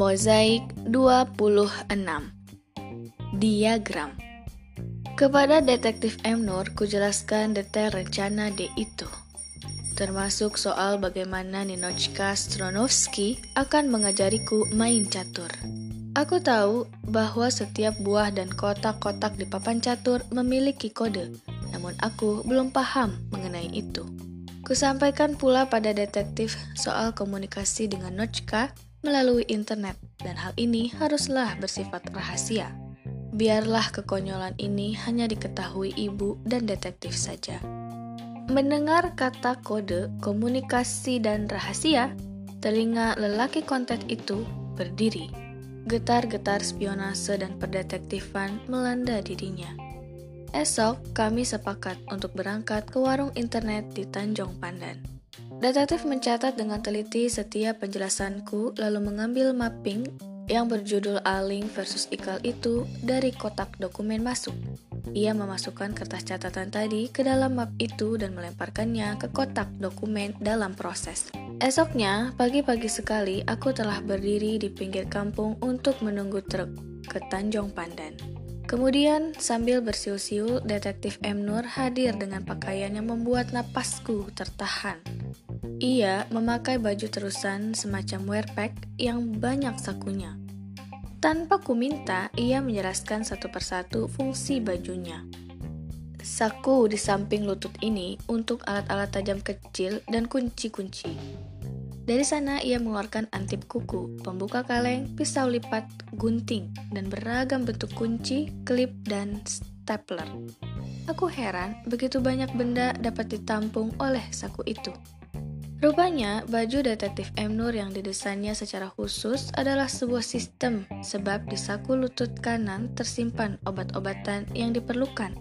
Mozaik 26 Diagram Kepada detektif M. Nur, kujelaskan detail rencana D itu termasuk soal bagaimana Ninochka Stronovsky akan mengajariku main catur. Aku tahu bahwa setiap buah dan kotak-kotak di papan catur memiliki kode, namun aku belum paham mengenai itu. Kusampaikan pula pada detektif soal komunikasi dengan Nochka melalui internet, dan hal ini haruslah bersifat rahasia. Biarlah kekonyolan ini hanya diketahui ibu dan detektif saja. Mendengar kata kode, komunikasi, dan rahasia, telinga lelaki konten itu berdiri. Getar-getar spionase dan perdetektifan melanda dirinya. Esok, kami sepakat untuk berangkat ke warung internet di Tanjung Pandan. Detektif mencatat dengan teliti setiap penjelasanku lalu mengambil mapping yang berjudul Aling versus Ikal itu dari kotak dokumen masuk. Ia memasukkan kertas catatan tadi ke dalam map itu dan melemparkannya ke kotak dokumen dalam proses. Esoknya, pagi-pagi sekali, aku telah berdiri di pinggir kampung untuk menunggu truk ke Tanjung Pandan. Kemudian, sambil bersiul-siul, detektif M. Nur hadir dengan pakaian yang membuat napasku tertahan. Ia memakai baju terusan semacam wearpack yang banyak sakunya. Tanpa kuminta, ia menjelaskan satu persatu fungsi bajunya. Saku di samping lutut ini untuk alat-alat tajam kecil dan kunci-kunci. Dari sana ia mengeluarkan antip kuku, pembuka kaleng, pisau lipat, gunting, dan beragam bentuk kunci, klip, dan stapler. Aku heran begitu banyak benda dapat ditampung oleh saku itu. Rupanya, baju detektif M. Nur yang didesainnya secara khusus adalah sebuah sistem sebab di saku lutut kanan tersimpan obat-obatan yang diperlukan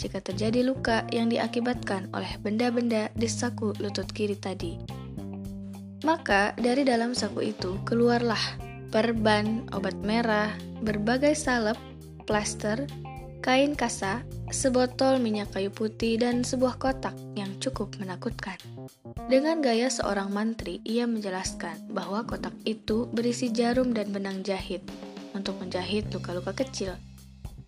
jika terjadi luka yang diakibatkan oleh benda-benda di saku lutut kiri tadi. Maka dari dalam saku itu keluarlah perban, obat merah, berbagai salep, plaster, kain kasa, sebotol minyak kayu putih, dan sebuah kotak yang cukup menakutkan. Dengan gaya seorang mantri, ia menjelaskan bahwa kotak itu berisi jarum dan benang jahit untuk menjahit luka-luka kecil.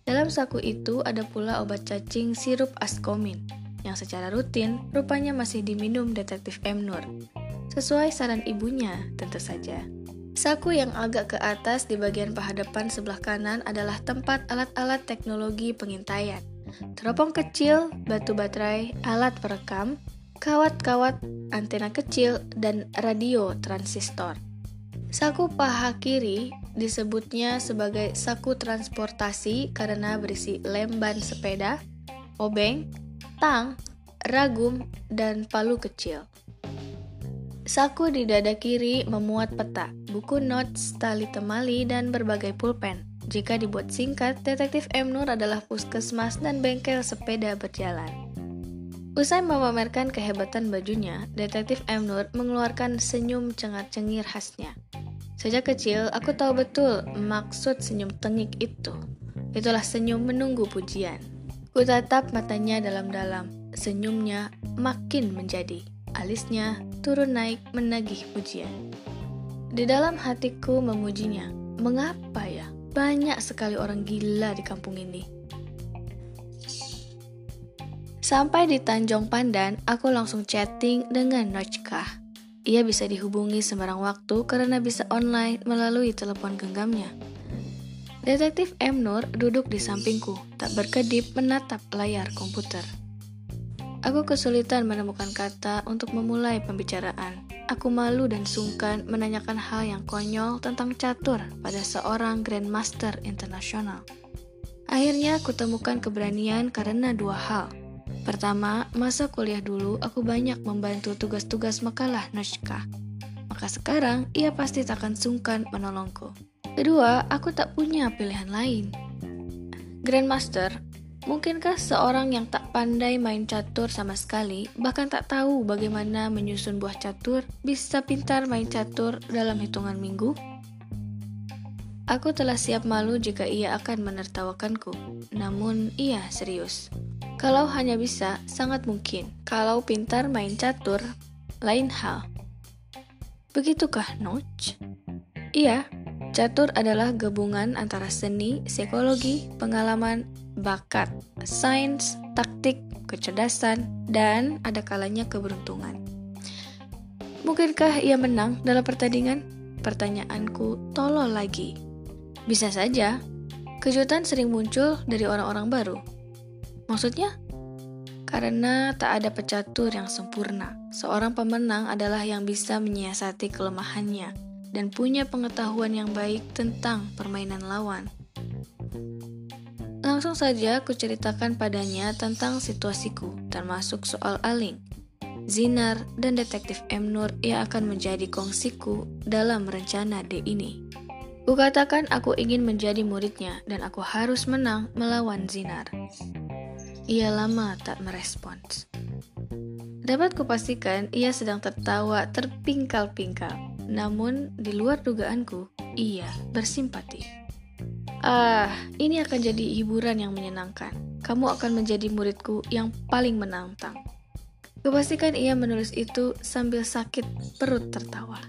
Dalam saku itu ada pula obat cacing sirup askomin yang secara rutin rupanya masih diminum detektif M. Nur. Sesuai saran ibunya, tentu saja. Saku yang agak ke atas di bagian paha depan sebelah kanan adalah tempat alat-alat teknologi pengintaian. Teropong kecil, batu baterai, alat perekam, kawat-kawat, antena kecil, dan radio transistor. Saku paha kiri disebutnya sebagai saku transportasi karena berisi lem ban sepeda, obeng, tang, ragum, dan palu kecil. Saku di dada kiri memuat peta, buku notes, tali temali, dan berbagai pulpen. Jika dibuat singkat, detektif M. Nur adalah puskesmas dan bengkel sepeda berjalan. Usai memamerkan kehebatan bajunya, detektif M. Nur mengeluarkan senyum cengar-cengir khasnya. Sejak kecil, aku tahu betul maksud senyum tengik itu. Itulah senyum menunggu pujian. Ku tatap matanya dalam-dalam, senyumnya makin menjadi alisnya turun naik menagih pujian. Di dalam hatiku memujinya, mengapa ya banyak sekali orang gila di kampung ini. Sampai di Tanjung Pandan, aku langsung chatting dengan Nochka. Ia bisa dihubungi sembarang waktu karena bisa online melalui telepon genggamnya. Detektif M. Nur duduk di sampingku, tak berkedip menatap layar komputer. Aku kesulitan menemukan kata untuk memulai pembicaraan. Aku malu dan sungkan menanyakan hal yang konyol tentang catur pada seorang Grandmaster internasional. Akhirnya aku temukan keberanian karena dua hal. Pertama, masa kuliah dulu aku banyak membantu tugas-tugas makalah Noshka. Maka sekarang ia pasti takkan sungkan menolongku. Kedua, aku tak punya pilihan lain. Grandmaster Mungkinkah seorang yang tak pandai main catur sama sekali, bahkan tak tahu bagaimana menyusun buah catur, bisa pintar main catur dalam hitungan minggu? Aku telah siap malu jika ia akan menertawakanku, namun ia serius. Kalau hanya bisa, sangat mungkin. Kalau pintar main catur, lain hal. Begitukah, Notch? Iya, Catur adalah gabungan antara seni, psikologi, pengalaman, bakat, sains, taktik, kecerdasan, dan ada kalanya keberuntungan. Mungkinkah ia menang dalam pertandingan? Pertanyaanku tolol lagi. Bisa saja, kejutan sering muncul dari orang-orang baru. Maksudnya? Karena tak ada pecatur yang sempurna. Seorang pemenang adalah yang bisa menyiasati kelemahannya dan punya pengetahuan yang baik tentang permainan lawan. Langsung saja aku ceritakan padanya tentang situasiku, termasuk soal Aling, Zinar, dan detektif M. Nur yang akan menjadi kongsiku dalam rencana D ini. Kukatakan aku ingin menjadi muridnya dan aku harus menang melawan Zinar. Ia lama tak merespons. Dapat kupastikan ia sedang tertawa terpingkal-pingkal. Namun di luar dugaanku, ia bersimpati. Ah, ini akan jadi hiburan yang menyenangkan. Kamu akan menjadi muridku yang paling menantang. Kupastikan ia menulis itu sambil sakit perut tertawa.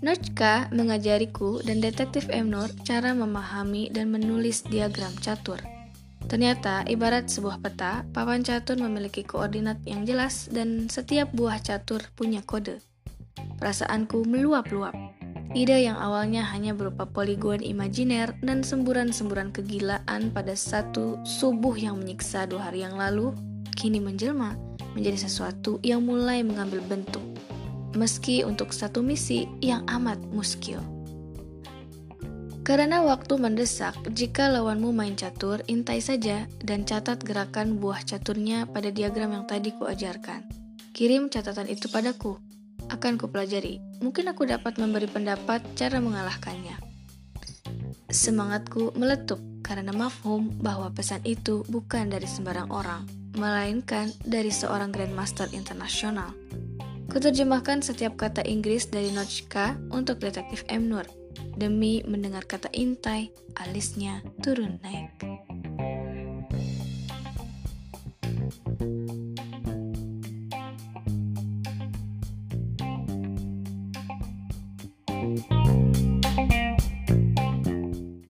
Notchka mengajariku dan detektif M. Nur cara memahami dan menulis diagram catur. Ternyata, ibarat sebuah peta, papan catur memiliki koordinat yang jelas dan setiap buah catur punya kode. Perasaanku meluap-luap. Ide yang awalnya hanya berupa poligon imajiner dan semburan-semburan kegilaan pada satu subuh yang menyiksa dua hari yang lalu, kini menjelma menjadi sesuatu yang mulai mengambil bentuk, meski untuk satu misi yang amat muskil. Karena waktu mendesak, jika lawanmu main catur, intai saja dan catat gerakan buah caturnya pada diagram yang tadi kuajarkan. Kirim catatan itu padaku. Akan kupelajari. Mungkin aku dapat memberi pendapat cara mengalahkannya. Semangatku meletup karena mafhum bahwa pesan itu bukan dari sembarang orang melainkan dari seorang Grandmaster internasional. Kuterjemahkan setiap kata Inggris dari Notchka untuk detektif M. Nur. Demi mendengar kata intai, alisnya turun naik.